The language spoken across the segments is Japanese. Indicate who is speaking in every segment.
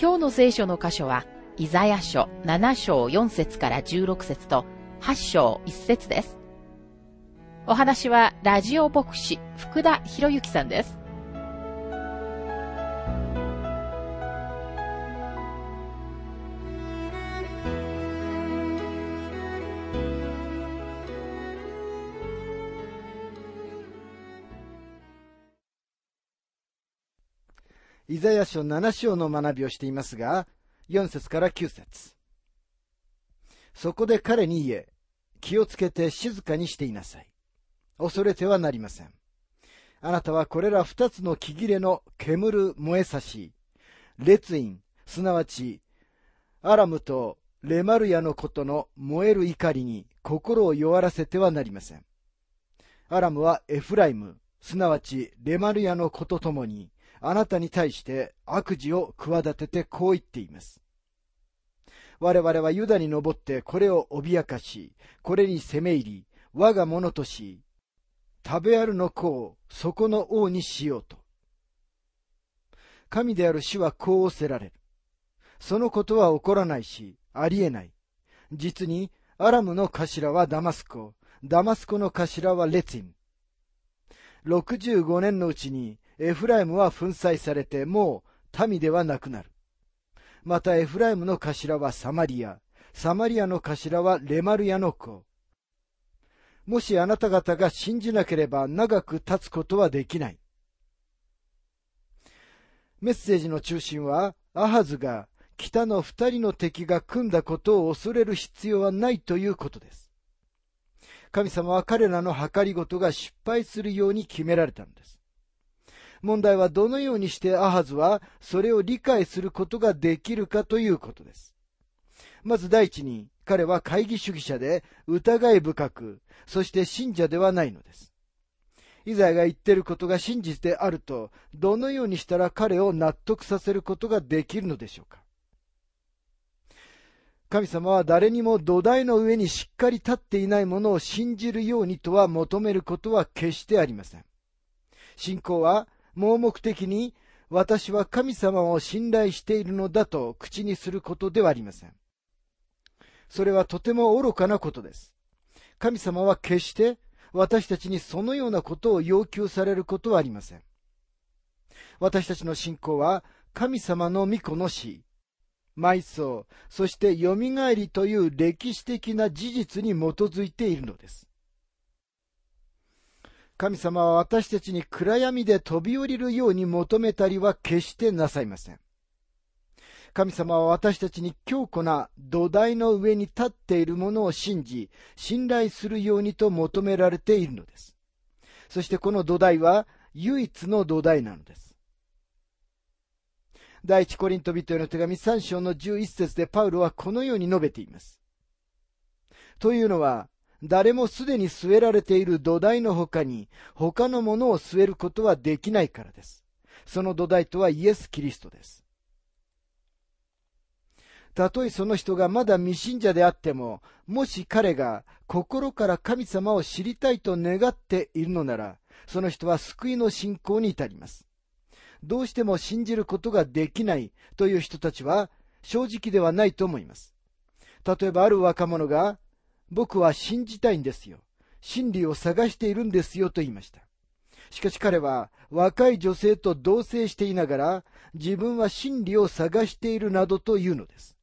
Speaker 1: 今日の聖書の箇所は、イザヤ書7章4節から16節と8章1節です。お話は、ラジオ牧師、福田博之さんです。
Speaker 2: イザヤ書7章の学びをしていますが、4節から9節そこで彼に言え、気をつけて静かにしていなさい。恐れてはなりません。あなたはこれら二つの木切れの煙る燃えさし、列印、すなわち、アラムとレマルヤのことの燃える怒りに心を弱らせてはなりません。アラムはエフライム、すなわちレマルヤのことともに、あなたに対して悪事を企ててこう言っています。我々はユダに登ってこれを脅かし、これに攻め入り、我がものとし、食べあるの子をそこの王にしようと。神である主はこうおせられる。そのことは起こらないし、ありえない。実に、アラムの頭はダマスコ、ダマスコの頭はレツィン。65年のうちにエフライムは粉砕されてもう民ではなくなる。またエフライムの頭はサマリア、サマリアの頭はレマルヤの子。もしあなた方が信じなければ長く経つことはできない。メッセージの中心は、アハズが北の二人の敵が組んだことを恐れる必要はないということです。神様は彼らの計りごとが失敗するように決められたのです。問題はどのようにしてアハズはそれを理解することができるかということです。まず第一に、彼は会議主義者で疑い深く、そして信者ではないのです。イザヤが言っていることが真実であると、どのようにしたら彼を納得させることができるのでしょうか。神様は誰にも土台の上にしっかり立っていないものを信じるようにとは求めることは決してありません。信仰は盲目的に私は神様を信頼しているのだと口にすることではありません。それはとても愚かなことです。神様は決して私たちにそのようなことを要求されることはありません。私たちの信仰は神様の御子の死、埋葬、そして蘇りという歴史的な事実に基づいているのです。神様は私たちに暗闇で飛び降りるように求めたりは決してなさいません。神様は私たちに強固な土台の上に立っているものを信じ、信頼するようにと求められているのです。そしてこの土台は唯一の土台なのです。第一コリント人への手紙3章の11節でパウロはこのように述べています。というのは、誰もすでに据えられている土台の他に他のものを据えることはできないからです。その土台とはイエス・キリストです。たとえその人がまだ未信者であっても、もし彼が心から神様を知りたいと願っているのなら、その人は救いの信仰に至ります。どうしても信じることができないという人たちは正直ではないと思います。例えばある若者が僕は信じたいんですよ。真理を探しているんですよと言いました。しかし彼は若い女性と同棲していながら自分は真理を探しているなどと言うのです。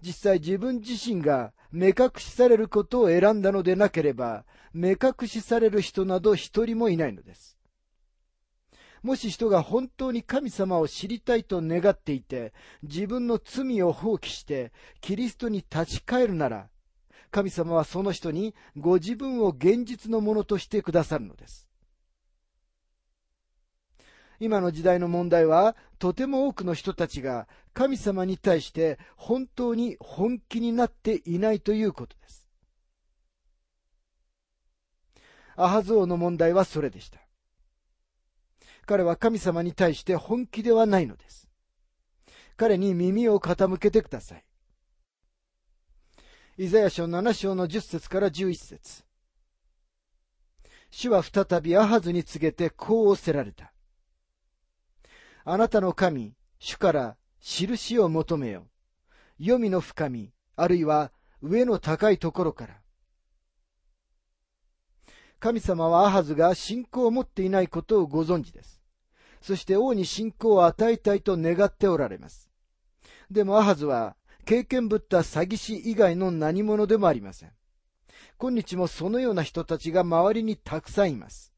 Speaker 2: 実際自分自身が目隠しされることを選んだのでなければ目隠しされる人など一人もいないのです。もし人が本当に神様を知りたいと願っていて、自分の罪を放棄して、キリストに立ち返るなら、神様はその人にご自分を現実のものとしてくださるのです。今の時代の問題は、とても多くの人たちが神様に対して本当に本気になっていないということです。アハズ王の問題はそれでした。彼は神様に対して本気ではないのです。彼に耳を傾けてください。イザヤ書7章の10節から11節主は再びアハズに告げてこうおせられた。あなたの神、主から印を求めよ。黄泉の深み、あるいは上の高いところから。神様はアハズが信仰を持っていないことをご存知です。そして王に信仰を与えたいと願っておられます。でもアハズは経験ぶった詐欺師以外の何者でもありません。今日もそのような人たちが周りにたくさんいます。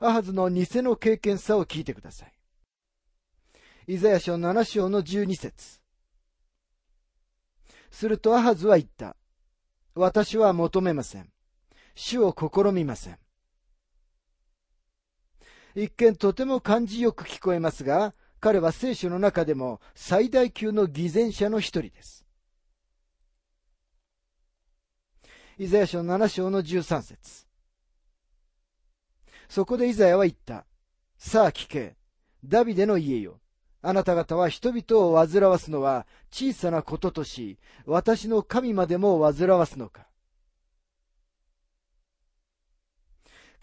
Speaker 2: アハズの偽の経験さを聞いてください。イザヤ書7章の12節するとアハズは言った。私は求めません。主を試みません。一見とても感じよく聞こえますが、彼は聖書の中でも最大級の偽善者の一人です。イザヤ書7章の13節そこでイザヤは言った。さあ聞け。ダビデの家よ。あなた方は人々を煩わすのは小さなこととし、私の神までも煩わすのか。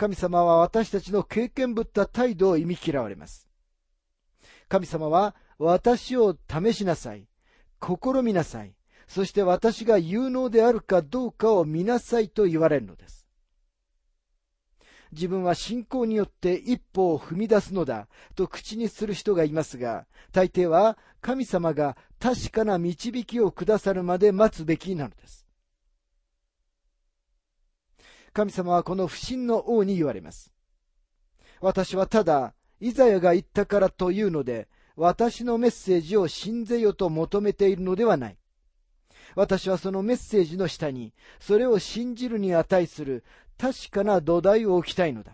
Speaker 2: 神様は私たちの経験ぶった態度を忌み嫌われます。神様は私を試しなさい。試みなさい。そして私が有能であるかどうかを見なさいと言われるのです。自分は信仰によって一歩を踏み出すのだと口にする人がいますが、大抵は神様が確かな導きをくださるまで待つべきなのです。神様はこの不信の王に言われます。私はただ、イザヤが言ったからというので、私のメッセージを信ぜよと求めているのではない。私はそのメッセージの下に、それを信じるに値する確かな土台を置きたいのだ。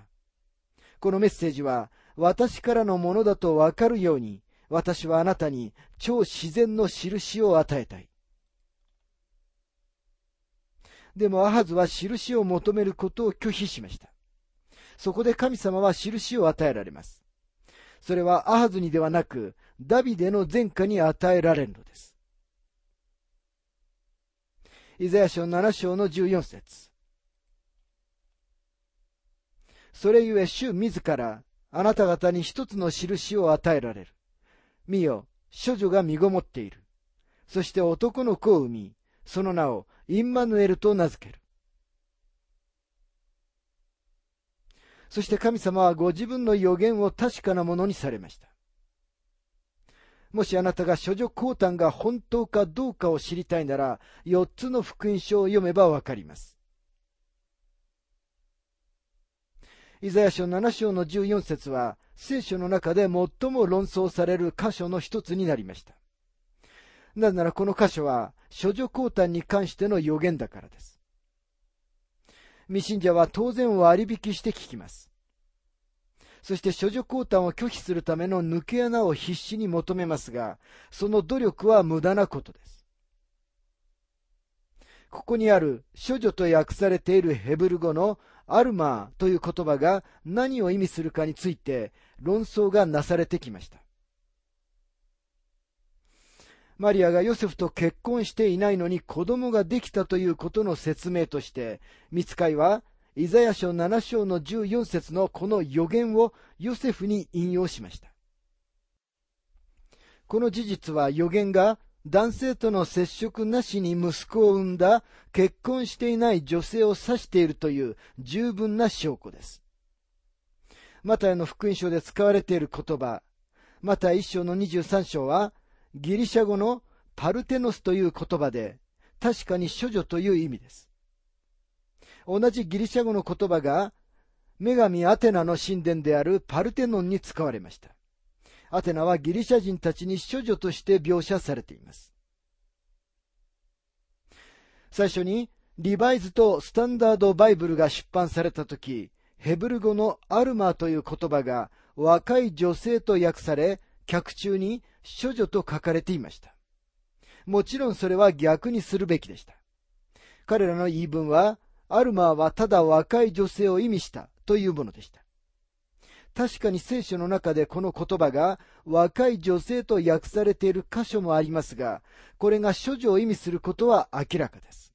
Speaker 2: このメッセージは、私からのものだとわかるように、私はあなたに超自然の印を与えたい。でもアハズは印を求めることを拒否しました。そこで神様は印を与えられます。それはアハズにではなく、ダビデの前科に与えられるのです。イザヤ書7章の14節それゆえ主自らあなた方に一つの印を与えられる。見よ、処女が身ごもっている。そして男の子を産み、その名をインマヌエルと名付ける。そして神様はご自分の予言を確かなものにされました。もしあなたが処女降誕が本当かどうかを知りたいなら、4つの福音書を読めばわかります。イザヤ書7章の14節は、聖書の中で最も論争される箇所の一つになりました。なぜならこの箇所は、処女降誕に関しての予言だからです。未信者は当然割引して聞きます。そして処女降誕を拒否するための抜け穴を必死に求めますが、その努力は無駄なことです。ここにある処女と訳されているヘブル語のアルマーという言葉が何を意味するかについて論争がなされてきました。マリアがヨセフと結婚していないのに子供ができたということの説明として、見つかいは、イザヤ書7章の14節のこの予言をヨセフに引用しました。この事実は予言が男性との接触なしに息子を産んだ結婚していない女性を指しているという十分な証拠です。マタイの福音書で使われている言葉、マタイ一章の23章は、ギリシャ語のパルテノスという言葉で、確かに処女という意味です。同じギリシャ語の言葉が、女神アテナの神殿であるパルテノンに使われました。アテナはギリシャ人たちに処女として描写されています。最初に、リバイズとスタンダードバイブルが出版されたとき、ヘブル語のアルマーという言葉が若い女性と訳され、客中に処女と書かれていました。もちろんそれは逆にするべきでした。彼らの言い分は、アルマーはただ若い女性を意味したというものでした。確かに聖書の中でこの言葉が若い女性と訳されている箇所もありますが、これが処女を意味することは明らかです。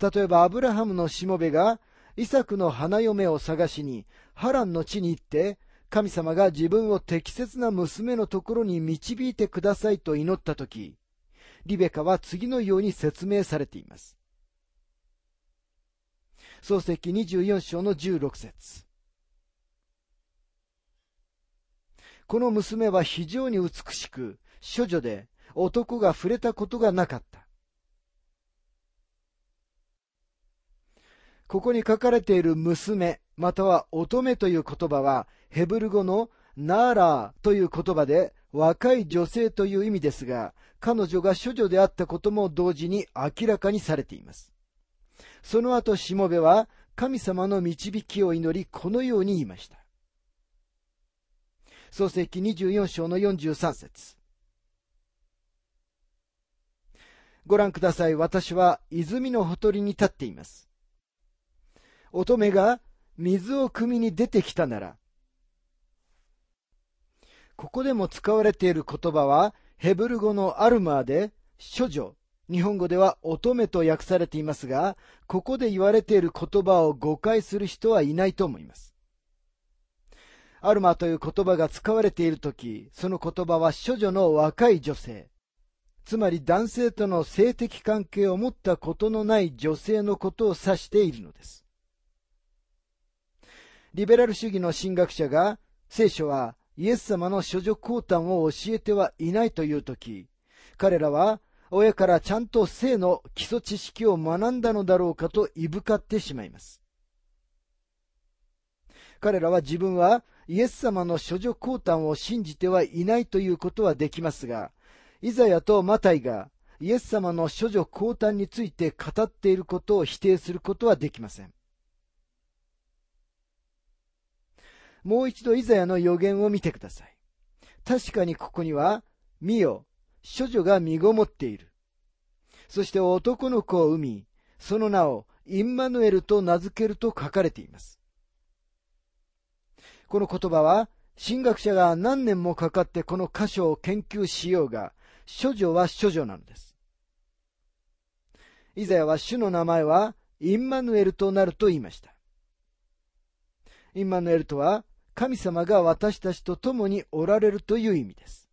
Speaker 2: 例えばアブラハムのしもべがイサクの花嫁を探しにハランの地に行って神様が自分を適切な娘のところに導いてくださいと祈ったとき、リベカは次のように説明されています。創世記24章の16節この娘は非常に美しく、処女で男が触れたことがなかった。ここに書かれている娘、または乙女という言葉は、ヘブル語のナーラーという言葉で若い女性という意味ですが、彼女が処女であったことも同時に明らかにされています。その後、しもべは神様の導きを祈り、このように言いました。創世記24章の43節ご覧ください。私は泉のほとりに立っています。乙女が水を汲みに出てきたなら、ここでも使われている言葉は、ヘブル語のアルマーで、処女、日本語では乙女と訳されていますが、ここで言われている言葉を誤解する人はいないと思います。アルマという言葉が使われているとき、その言葉は処女の若い女性、つまり男性との性的関係を持ったことのない女性のことを指しているのです。リベラル主義の神学者が、聖書はイエス様の処女降誕を教えてはいないというとき、彼らは親からちゃんと性の基礎知識を学んだのだろうかといぶかってしまいます。彼らは自分はイエス様の処女降誕を信じてはいないということはできますが、イザヤとマタイがイエス様の処女降誕について語っていることを否定することはできません。もう一度イザヤの予言を見てください。確かにここには、見よ、処女が身ごもっている。そして男の子を産み、その名をインマヌエルと名付けると書かれています。この言葉は、神学者が何年もかかってこの箇所を研究しようが、処女は処女なのです。イザヤは主の名前はインマヌエルとなると言いました。インマヌエルとは、神様が私たちと共におられるという意味です。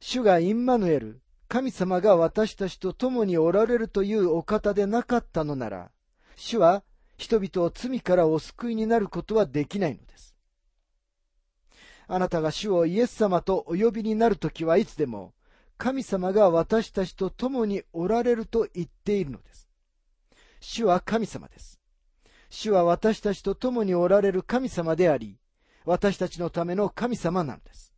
Speaker 2: 主がインマヌエル、神様が私たちと共におられるというお方でなかったのなら、主は人々を罪からお救いになることはできないのです。あなたが主をイエス様とお呼びになるときはいつでも、神様が私たちと共におられると言っているのです。主は神様です。主は私たちと共におられる神様であり、私たちのための神様なのです。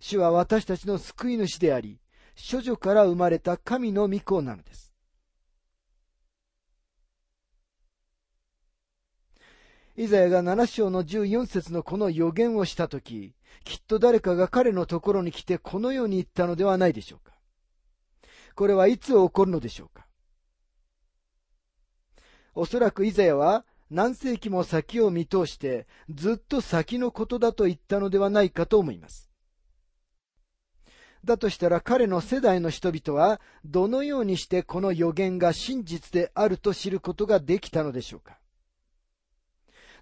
Speaker 2: 主は私たちの救い主であり、処女から生まれた神の御子なのです。イザヤが7章の14節のこの予言をしたとき、きっと誰かが彼のところに来てこのように言ったのではないでしょうか。これはいつ起こるのでしょうか。おそらくイザヤは何世紀も先を見通してずっと先のことだと言ったのではないかと思います。だとしたら彼の世代の人々はどのようにしてこの予言が真実であると知ることができたのでしょうか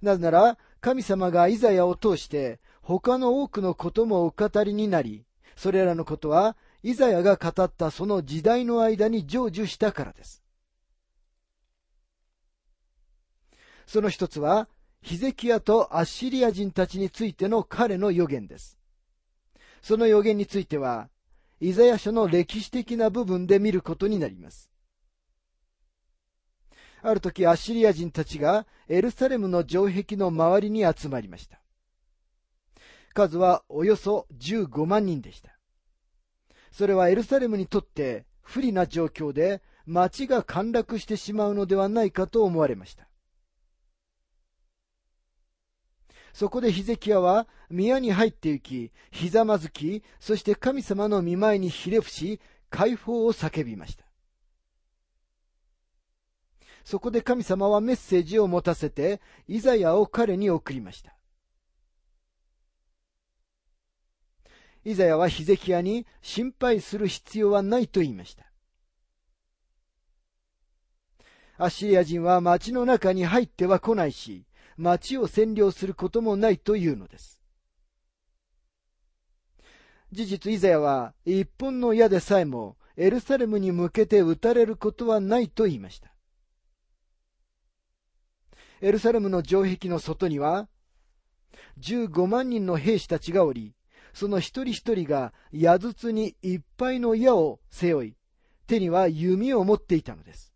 Speaker 2: なぜなら神様がイザヤを通して他の多くのこともお語りになり、それらのことはイザヤが語ったその時代の間に成就したからです。その一つは、ヒゼキヤとアッシリア人たちについての彼の予言です。その予言については、イザヤ書の歴史的な部分で見ることになります。ある時、アッシリア人たちがエルサレムの城壁の周りに集まりました。数はおよそ15万人でした。それはエルサレムにとって不利な状況で町が陥落してしまうのではないかと思われました。そこでヒゼキヤは宮に入って行き、ひざまずき、そして神様の見舞いにひれ伏し、解放を叫びました。そこで神様はメッセージを持たせて、イザヤを彼に送りました。イザヤはヒゼキヤに心配する必要はないと言いました。アッシリア人は町の中に入っては来ないし、町を占領することもないというのです。事実、イザヤは一本の矢でさえもエルサレムに向けて撃たれることはないと言いました。エルサレムの城壁の外には、15万人の兵士たちがおり、その一人一人が矢筒にいっぱいの矢を背負い、手には弓を持っていたのです。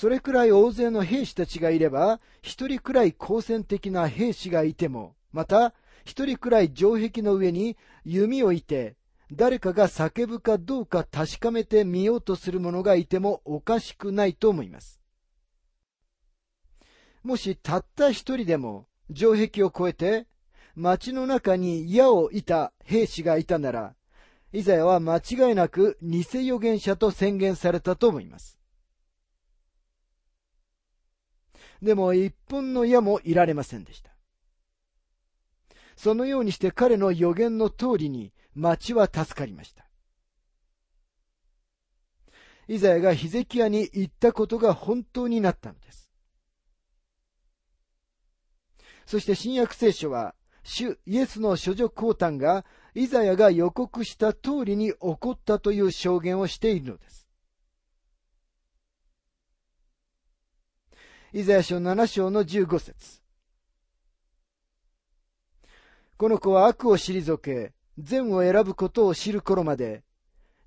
Speaker 2: それくらい大勢の兵士たちがいれば、一人くらい好戦的な兵士がいても、また、一人くらい城壁の上に弓を置いて、誰かが叫ぶかどうか確かめてみようとする者がいてもおかしくないと思います。もしたった一人でも城壁を越えて街の中に矢をいた兵士がいたなら、イザヤは間違いなく偽預言者と宣言されたと思います。でも一本の矢もいられませんでした。そのようにして彼の予言の通りに町は助かりました。イザヤがヒゼキヤに言ったことが本当になったのです。そして新約聖書は、主イエスの処女降誕がイザヤが予告した通りに起こったという証言をしているのです。イザヤ書7章の15節この子は悪を退け、善を選ぶことを知る頃まで、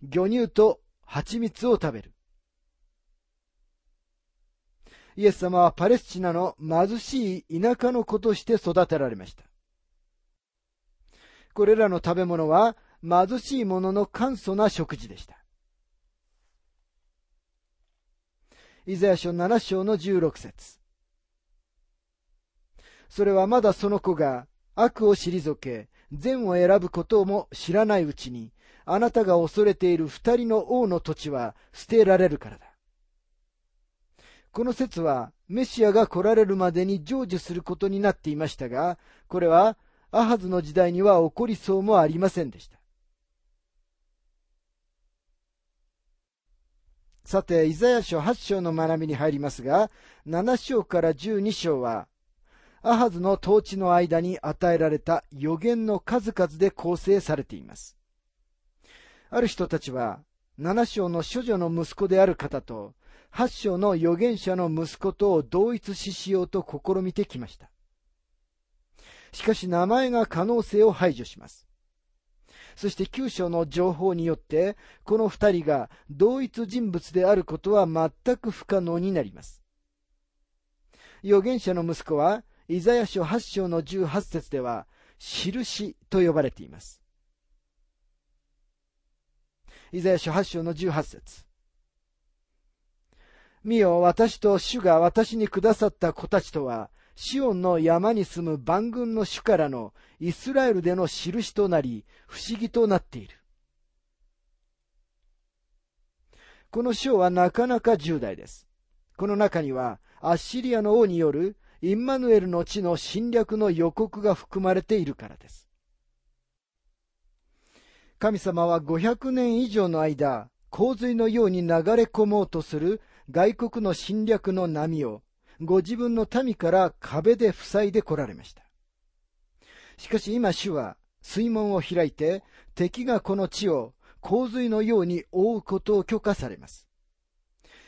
Speaker 2: 魚乳と蜂蜜を食べる。イエス様はパレスチナの貧しい田舎の子として育てられました。これらの食べ物は貧しい者の簡素な食事でした。イザヤ書7章の16節それはまだその子が悪を退け、善を選ぶことも知らないうちに、あなたが恐れている二人の王の土地は捨てられるからだ。この説はメシアが来られるまでに成就することになっていましたが、これはアハズの時代には起こりそうもありませんでした。さて、イザヤ書8章の学びに入りますが、7章から12章は、アハズの統治の間に与えられた予言の数々で構成されています。ある人たちは、7章の処女の息子である方と、8章の預言者の息子とを同一視しようと試みてきました。しかし名前が可能性を排除します。そして九章の情報によって、この二人が同一人物であることは全く不可能になります。預言者の息子は、イザヤ書八章の十八節では、印と呼ばれています。イザヤ書八章の十八節見よ、私と主が私にくださった子たちとは、シオンの山に住む万軍の主からのイスラエルでの印となり、不思議となっている。この章はなかなか重大です。この中には、アッシリアの王によるインマヌエルの地の侵略の予告が含まれているからです。神様は500年以上の間、洪水のように流れ込もうとする外国の侵略の波をご自分の民から壁で塞いで来られました。しかし今主は水門を開いて敵がこの地を洪水のように覆うことを許可されます。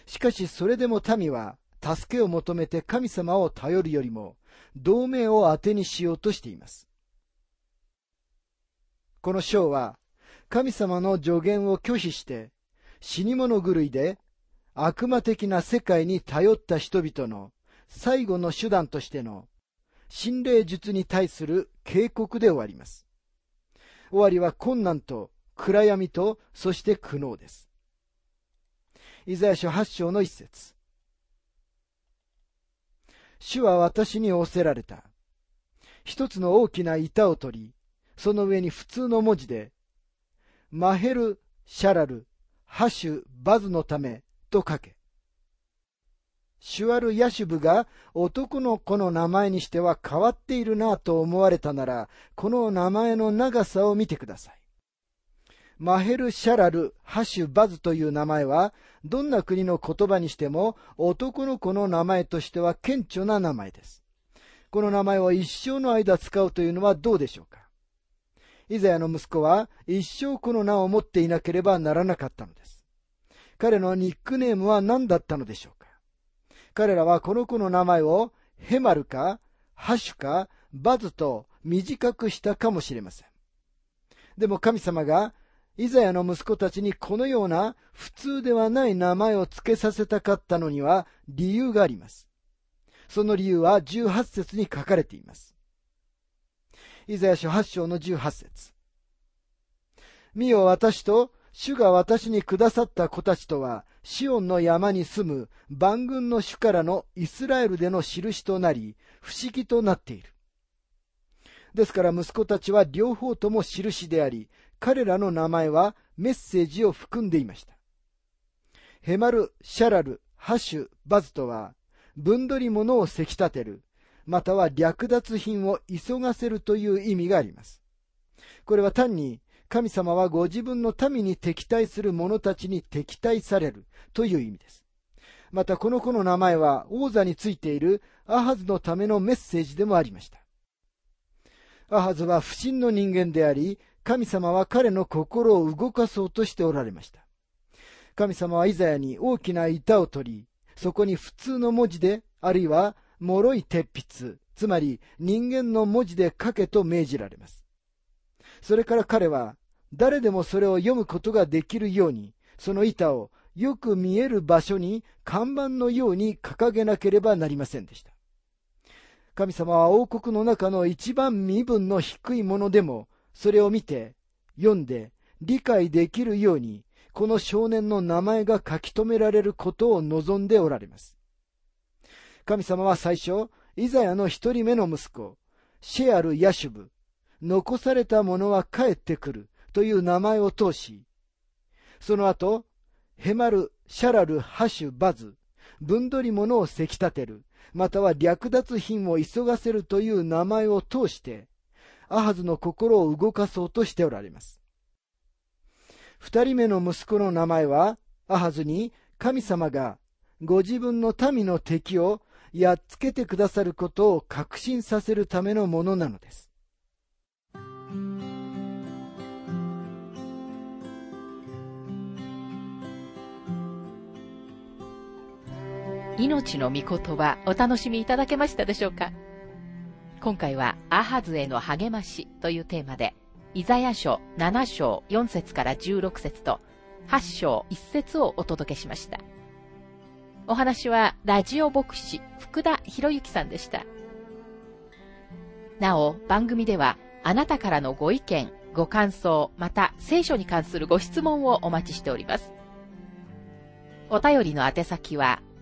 Speaker 2: しかしそれでも民は助けを求めて神様を頼るよりも同盟を当てにしようとしています。この章は神様の助言を拒否して死に物狂いで悪魔的な世界に頼った人々の最後の手段としての心霊術に対する警告で終わります。終わりは困難と暗闇と、そして苦悩です。イザヤ書八章の一節。主は私に仰せられた。一つの大きな板を取り、その上に普通の文字で、マヘル・シャラル、ハシュ・バズのためと書け。シュアル・ヤシュブが男の子の名前にしては変わっているなと思われたなら、この名前の長さを見てください。マヘル・シャラル・ハシュ・バズという名前は、どんな国の言葉にしても男の子の名前としては顕著な名前です。この名前を一生の間使うというのはどうでしょうかイザヤの息子は一生この名を持っていなければならなかったのです。彼のニックネームは何だったのでしょう彼らはこの子の名前をヘマルかハシュかバズと短くしたかもしれません。でも神様がイザヤの息子たちにこのような普通ではない名前を付けさせたかったのには理由があります。その理由は18節に書かれています。イザヤ書8章の18節見よ私と主が私にくださった子たちとは、シオンの山に住む万軍の主からのイスラエルでの印となり、不思議となっている。ですから息子たちは両方とも印であり、彼らの名前はメッセージを含んでいました。ヘマル、シャラル、ハシュ、バズとは、分取り物をせき立てる、または略奪品を急がせるという意味があります。これは単に神様はご自分の民に敵対する者たちに敵対されるという意味です。またこの子の名前は王座についているアハズのためのメッセージでもありました。アハズは不審の人間であり、神様は彼の心を動かそうとしておられました。神様はイザヤに大きな板を取り、そこに普通の文字で、あるいは脆い鉄筆、つまり人間の文字で書けと命じられます。それから彼は、誰でもそれを読むことができるように、その板をよく見える場所に看板のように掲げなければなりませんでした。神様は王国の中の一番身分の低いものでも、それを見て、読んで、理解できるように、この少年の名前が書き留められることを望んでおられます。神様は最初、イザヤの一人目の息子、シェアル・ヤシュブ、残された者は帰ってくるという名前を通し、その後、ヘマル、シャラル、ハシュ、バズ、分取り物をせき立てる、または略奪品を急がせるという名前を通して、アハズの心を動かそうとしておられます。二人目の息子の名前は、アハズに神様がご自分の民の敵をやっつけてくださることを確信させるためのものなのです。
Speaker 1: 命の御言葉お楽しみいただけましたでしょうか？今回はアハズへの励ましというテーマで、イザヤ書7章4節から16節と8章1節をお届けしました。お話はラジオ牧師福田博之さんでした。なお、番組ではあなたからのご意見、ご感想、また聖書に関するご質問をお待ちしております。お便りの宛先は、